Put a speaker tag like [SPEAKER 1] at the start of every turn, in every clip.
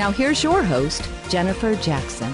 [SPEAKER 1] Now here's your host, Jennifer Jackson.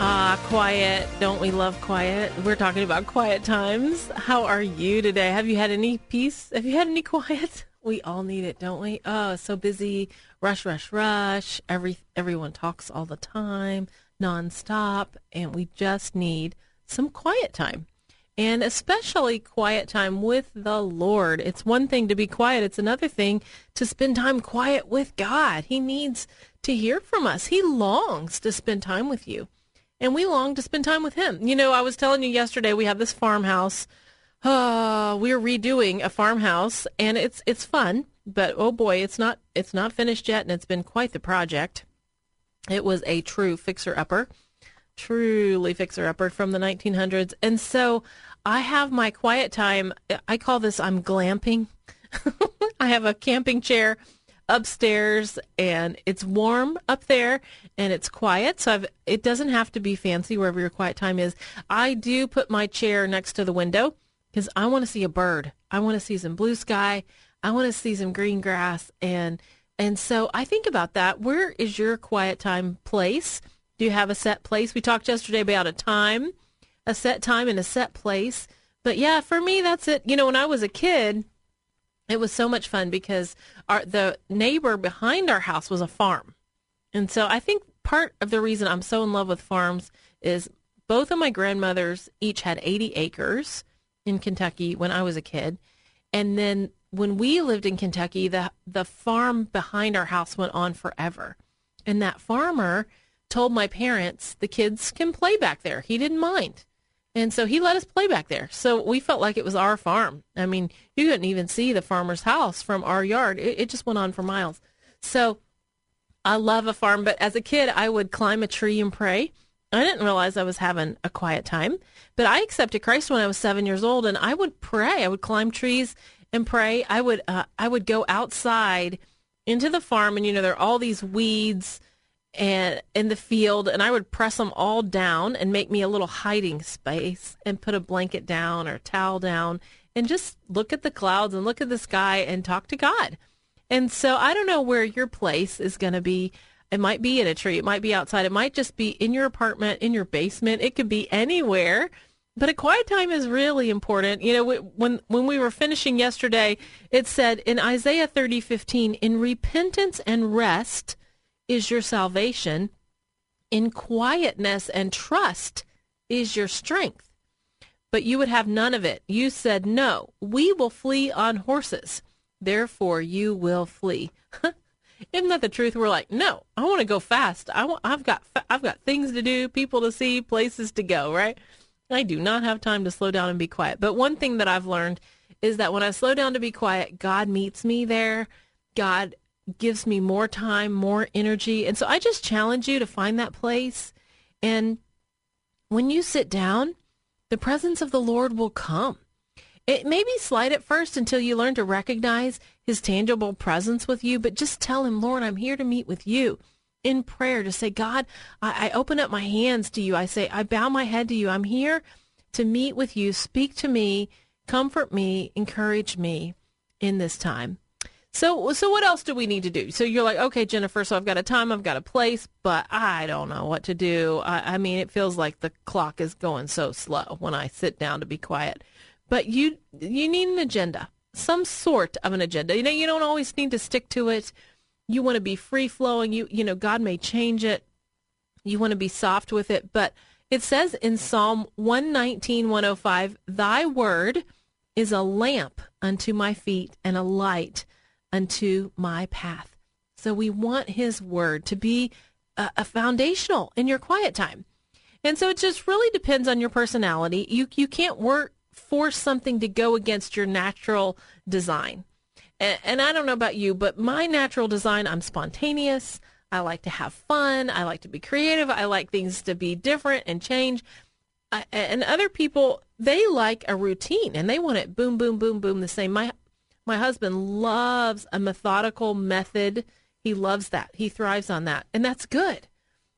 [SPEAKER 2] Ah, quiet. Don't we love quiet? We're talking about quiet times. How are you today? Have you had any peace? Have you had any quiet? We all need it, don't we? Oh, so busy. Rush, rush, rush. Every everyone talks all the time, nonstop, and we just need some quiet time. And especially quiet time with the Lord. It's one thing to be quiet, it's another thing to spend time quiet with God. He needs to hear from us. He longs to spend time with you and we long to spend time with him. You know, I was telling you yesterday we have this farmhouse. Uh, we're redoing a farmhouse and it's it's fun, but oh boy, it's not it's not finished yet and it's been quite the project. It was a true fixer upper. Truly fixer upper from the 1900s. And so I have my quiet time. I call this I'm glamping. I have a camping chair upstairs and it's warm up there and it's quiet. So I've, it doesn't have to be fancy wherever your quiet time is. I do put my chair next to the window because i want to see a bird. I want to see some blue sky. I want to see some green grass. And and so i think about that. Where is your quiet time place do you have a set place we talked yesterday about a time a set time and a set place but yeah for me that's it you know when i was a kid it was so much fun because our the neighbor behind our house was a farm. And so I think part of the reason I'm so in love with farms is both of my grandmothers each had 80 acres in Kentucky when I was a kid. And then when we lived in Kentucky, the the farm behind our house went on forever. And that farmer told my parents the kids can play back there. He didn't mind. And so he let us play back there. So we felt like it was our farm. I mean, you couldn't even see the farmer's house from our yard. It, it, just went on for miles. So I love a farm, but as a kid, I would climb a tree and pray. I didn't realize I was having a quiet time, but I accepted Christ when I was seven years old, and I would pray. I would climb trees and pray. I would uh, I would go outside into the farm, and you know there are all these weeds and in the field and I would press them all down and make me a little hiding space and put a blanket down or towel down and just look at the clouds and look at the sky and talk to God. And so I don't know where your place is going to be. It might be in a tree, it might be outside, it might just be in your apartment, in your basement, it could be anywhere. But a quiet time is really important. You know, when when we were finishing yesterday, it said in Isaiah 30:15, "In repentance and rest is your salvation. In quietness and trust is your strength. But you would have none of it. You said, No, we will flee on horses. Therefore, you will flee. Isn't that the truth? We're like, no, I want to go fast. I want, I've got, I've got things to do, people to see, places to go. Right? I do not have time to slow down and be quiet. But one thing that I've learned is that when I slow down to be quiet, God meets me there. God gives me more time, more energy. And so I just challenge you to find that place. And when you sit down, the presence of the Lord will come. It may be slight at first until you learn to recognize his tangible presence with you, but just tell him, Lord, I'm here to meet with you in prayer to say, God, I, I open up my hands to you. I say, I bow my head to you. I'm here to meet with you. Speak to me, comfort me, encourage me in this time. So, so what else do we need to do? So you're like, okay, Jennifer, so I've got a time, I've got a place, but I don't know what to do. I, I mean, it feels like the clock is going so slow when I sit down to be quiet. But you, you need an agenda, some sort of an agenda. You know, you don't always need to stick to it. You want to be free flowing. You you know God may change it. You want to be soft with it, but it says in Psalm 119, 105, Thy word is a lamp unto my feet and a light unto my path. So we want his word to be a, a foundational in your quiet time. And so it just really depends on your personality. You you can't work force something to go against your natural design. And, and I don't know about you, but my natural design, I'm spontaneous. I like to have fun. I like to be creative. I like things to be different and change. I, and other people, they like a routine and they want it boom, boom, boom, boom, the same. My my husband loves a methodical method. He loves that. He thrives on that, and that's good.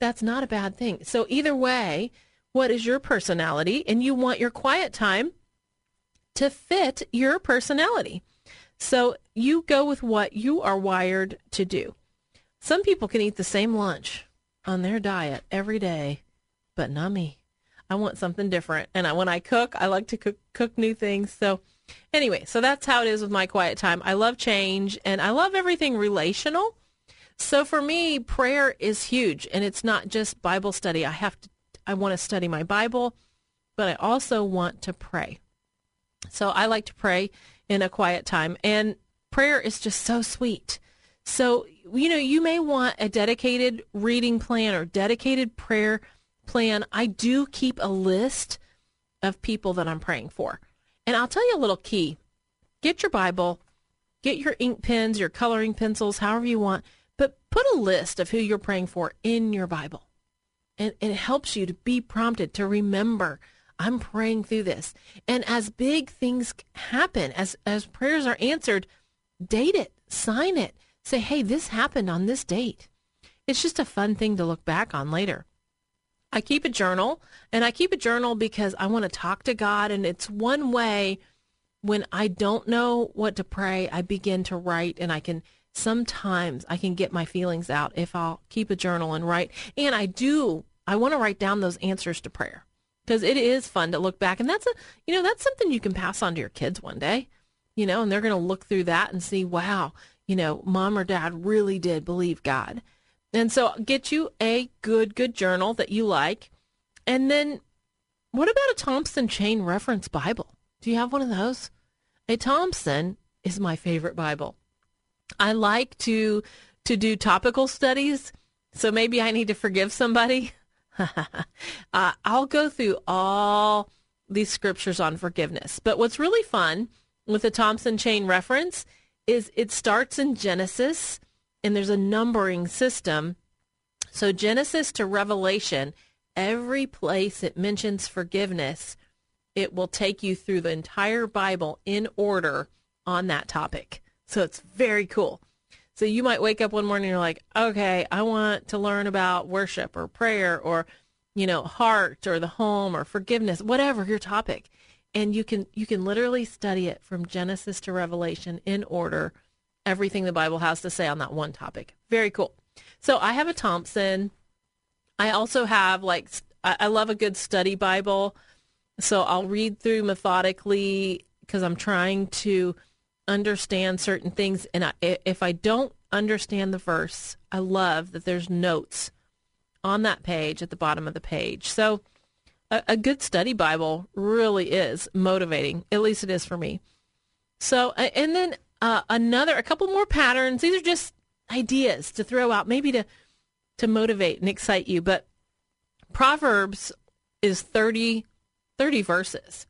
[SPEAKER 2] That's not a bad thing. So either way, what is your personality? And you want your quiet time to fit your personality. So you go with what you are wired to do. Some people can eat the same lunch on their diet every day, but not me. I want something different. And I, when I cook, I like to cook, cook new things. So anyway, so that's how it is with my quiet time. I love change and I love everything relational. So for me, prayer is huge and it's not just Bible study. I have to, I want to study my Bible, but I also want to pray. So I like to pray in a quiet time and prayer is just so sweet. So, you know, you may want a dedicated reading plan or dedicated prayer plan. I do keep a list of people that I'm praying for. And I'll tell you a little key. Get your Bible, get your ink pens, your coloring pencils, however you want, but put a list of who you're praying for in your Bible. And, it helps you to be prompted to remember I'm praying through this. And as big things happen, as as prayers are answered, date it, sign it, Say, hey, this happened on this date. It's just a fun thing to look back on later. I keep a journal, and I keep a journal because I want to talk to God, and it's one way when I don't know what to pray, I begin to write, and I can sometimes I can get my feelings out if I'll keep a journal and write. And I do, I want to write down those answers to prayer because it is fun to look back, and that's a, you know, that's something you can pass on to your kids one day, you know, and they're going to look through that and see, wow, you know, mom or dad really did believe God. And so get you a good, good journal that you like. And then what about a Thompson Chain Reference Bible? Do you have one of those? A Thompson is my favorite Bible. I like to to do topical studies, so maybe I need to forgive somebody. uh, I'll go through all these scriptures on forgiveness. But what's really fun with the Thompson Chain Reference is it starts in Genesis and there's a numbering system. So Genesis to Revelation, every place it mentions forgiveness, it will take you through the entire Bible in order on that topic. So it's very cool. So you might wake up one morning and you're like, okay, I want to learn about worship or prayer or, you know, heart or the home or forgiveness, whatever your topic and you can you can literally study it from Genesis to Revelation in order everything the Bible has to say on that one topic. Very cool. So I have a Thompson. I also have like I love a good study Bible. So I'll read through methodically because I'm trying to understand certain things and I, if I don't understand the verse, I love that there's notes on that page at the bottom of the page. So a, a good study Bible really is motivating. At least it is for me. So, and then uh, another, a couple more patterns. These are just ideas to throw out, maybe to to motivate and excite you. But Proverbs is 30, 30 verses,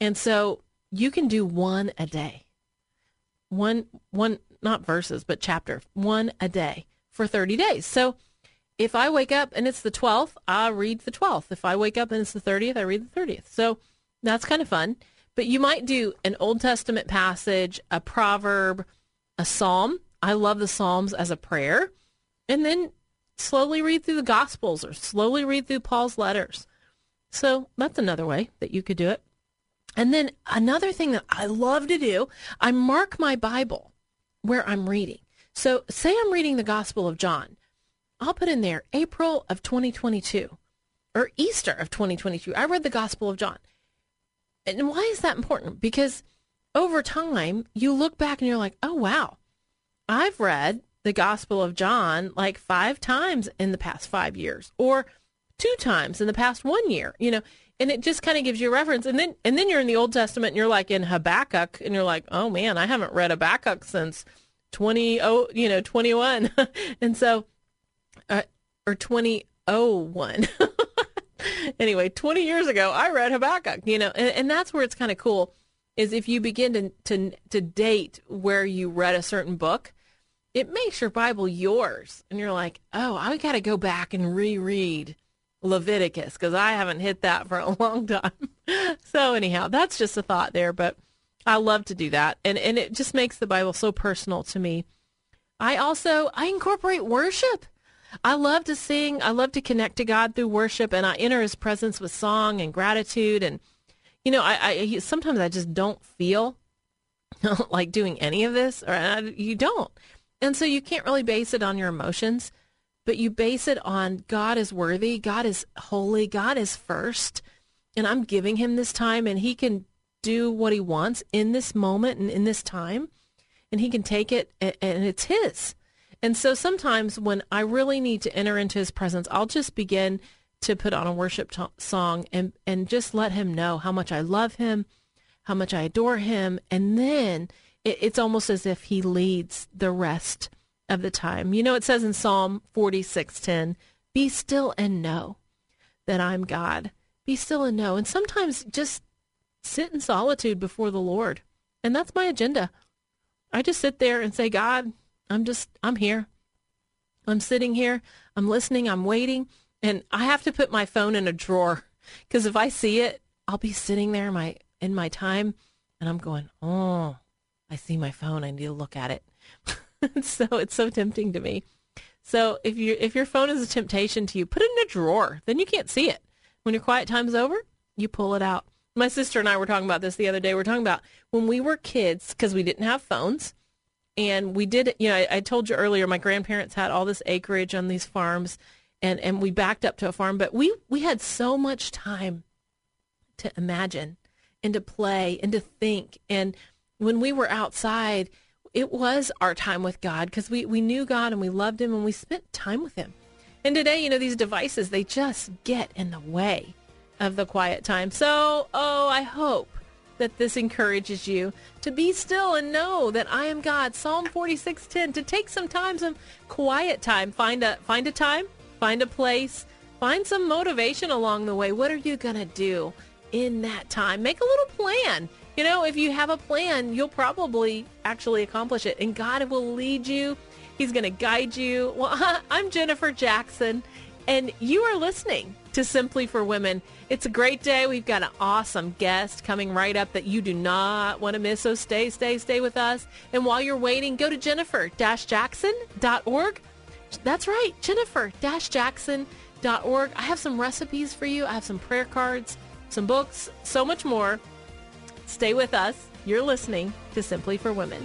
[SPEAKER 2] and so you can do one a day. One, one, not verses, but chapter, one a day for 30 days. So if I wake up and it's the 12th, I read the 12th. If I wake up and it's the 30th, I read the 30th. So that's kind of fun. But you might do an Old Testament passage, a proverb, a psalm. I love the Psalms as a prayer. And then slowly read through the Gospels or slowly read through Paul's letters. So that's another way that you could do it. And then another thing that I love to do, I mark my Bible where I'm reading. So say I'm reading the Gospel of John. I'll put in there April of 2022 or Easter of 2022. I read the Gospel of John. And why is that important? Because over time, you look back and you're like, oh, wow, I've read the Gospel of John like five times in the past five years, or two times in the past one year. You know, and it just kind of gives you a reference. And then and then you're in the Old Testament, and you're like in Habakkuk, and you're like, oh man, I haven't read Habakkuk since twenty oh you know twenty one, and so uh, or twenty oh one. anyway, 20 years ago, I read Habakkuk, you know, and, and that's where it's kind of cool is if you begin to, to, to date where you read a certain book, it makes your Bible yours. And you're like, oh, I got to go back and reread Leviticus because I haven't hit that for a long time. so anyhow, that's just a thought there, but I love to do that. And, and it just makes the Bible so personal to me. I also, I incorporate worship. I love to sing. I love to connect to God through worship, and I enter His presence with song and gratitude. And you know, I, I sometimes I just don't feel like doing any of this, or I, you don't, and so you can't really base it on your emotions, but you base it on God is worthy, God is holy, God is first, and I'm giving Him this time, and He can do what He wants in this moment and in this time, and He can take it, and it's His. And so sometimes when I really need to enter into his presence, I'll just begin to put on a worship t- song and, and just let him know how much I love him, how much I adore him. And then it, it's almost as if he leads the rest of the time. You know, it says in Psalm 46:10, "Be still and know that I'm God." Be still and know. And sometimes just sit in solitude before the Lord. And that's my agenda. I just sit there and say, God, I'm just, I'm here. I'm sitting here. I'm listening. I'm waiting. And I have to put my phone in a drawer because if I see it, I'll be sitting there in my in my time and I'm going, oh, I see my phone. I need to look at it. so it's so tempting to me. So if you if your phone is a temptation to you, put it in a drawer. Then you can't see it. When your quiet time's over, you pull it out. My sister and I were talking about this the other day. We we're talking about when we were kids because we didn't have phones and we did you know I, I, told you earlier my grandparents had all this acreage on these farms and and we backed up to a farm but we we had so much time to imagine and to play and to think. And when we were outside it was our time with god because we we knew god and we loved him and we spent time with him. And today you know these devices they just get in the way of the quiet time. So oh i hope that this encourages you to be still and know that I am God. Psalm 46:10 to take some time some quiet time. Find a find a time, find a place, find some motivation along the way. What are you going to do in that time? Make a little plan. You know, if you have a plan, you'll probably actually accomplish it and God will lead you. He's going to guide you. Well, I'm Jennifer Jackson and you are listening to Simply for Women. It's a great day. We've got an awesome guest coming right up that you do not want to miss. So stay, stay, stay with us. And while you're waiting, go to jennifer-jackson.org. That's right, jennifer-jackson.org. I have some recipes for you. I have some prayer cards, some books, so much more. Stay with us. You're listening to Simply for Women.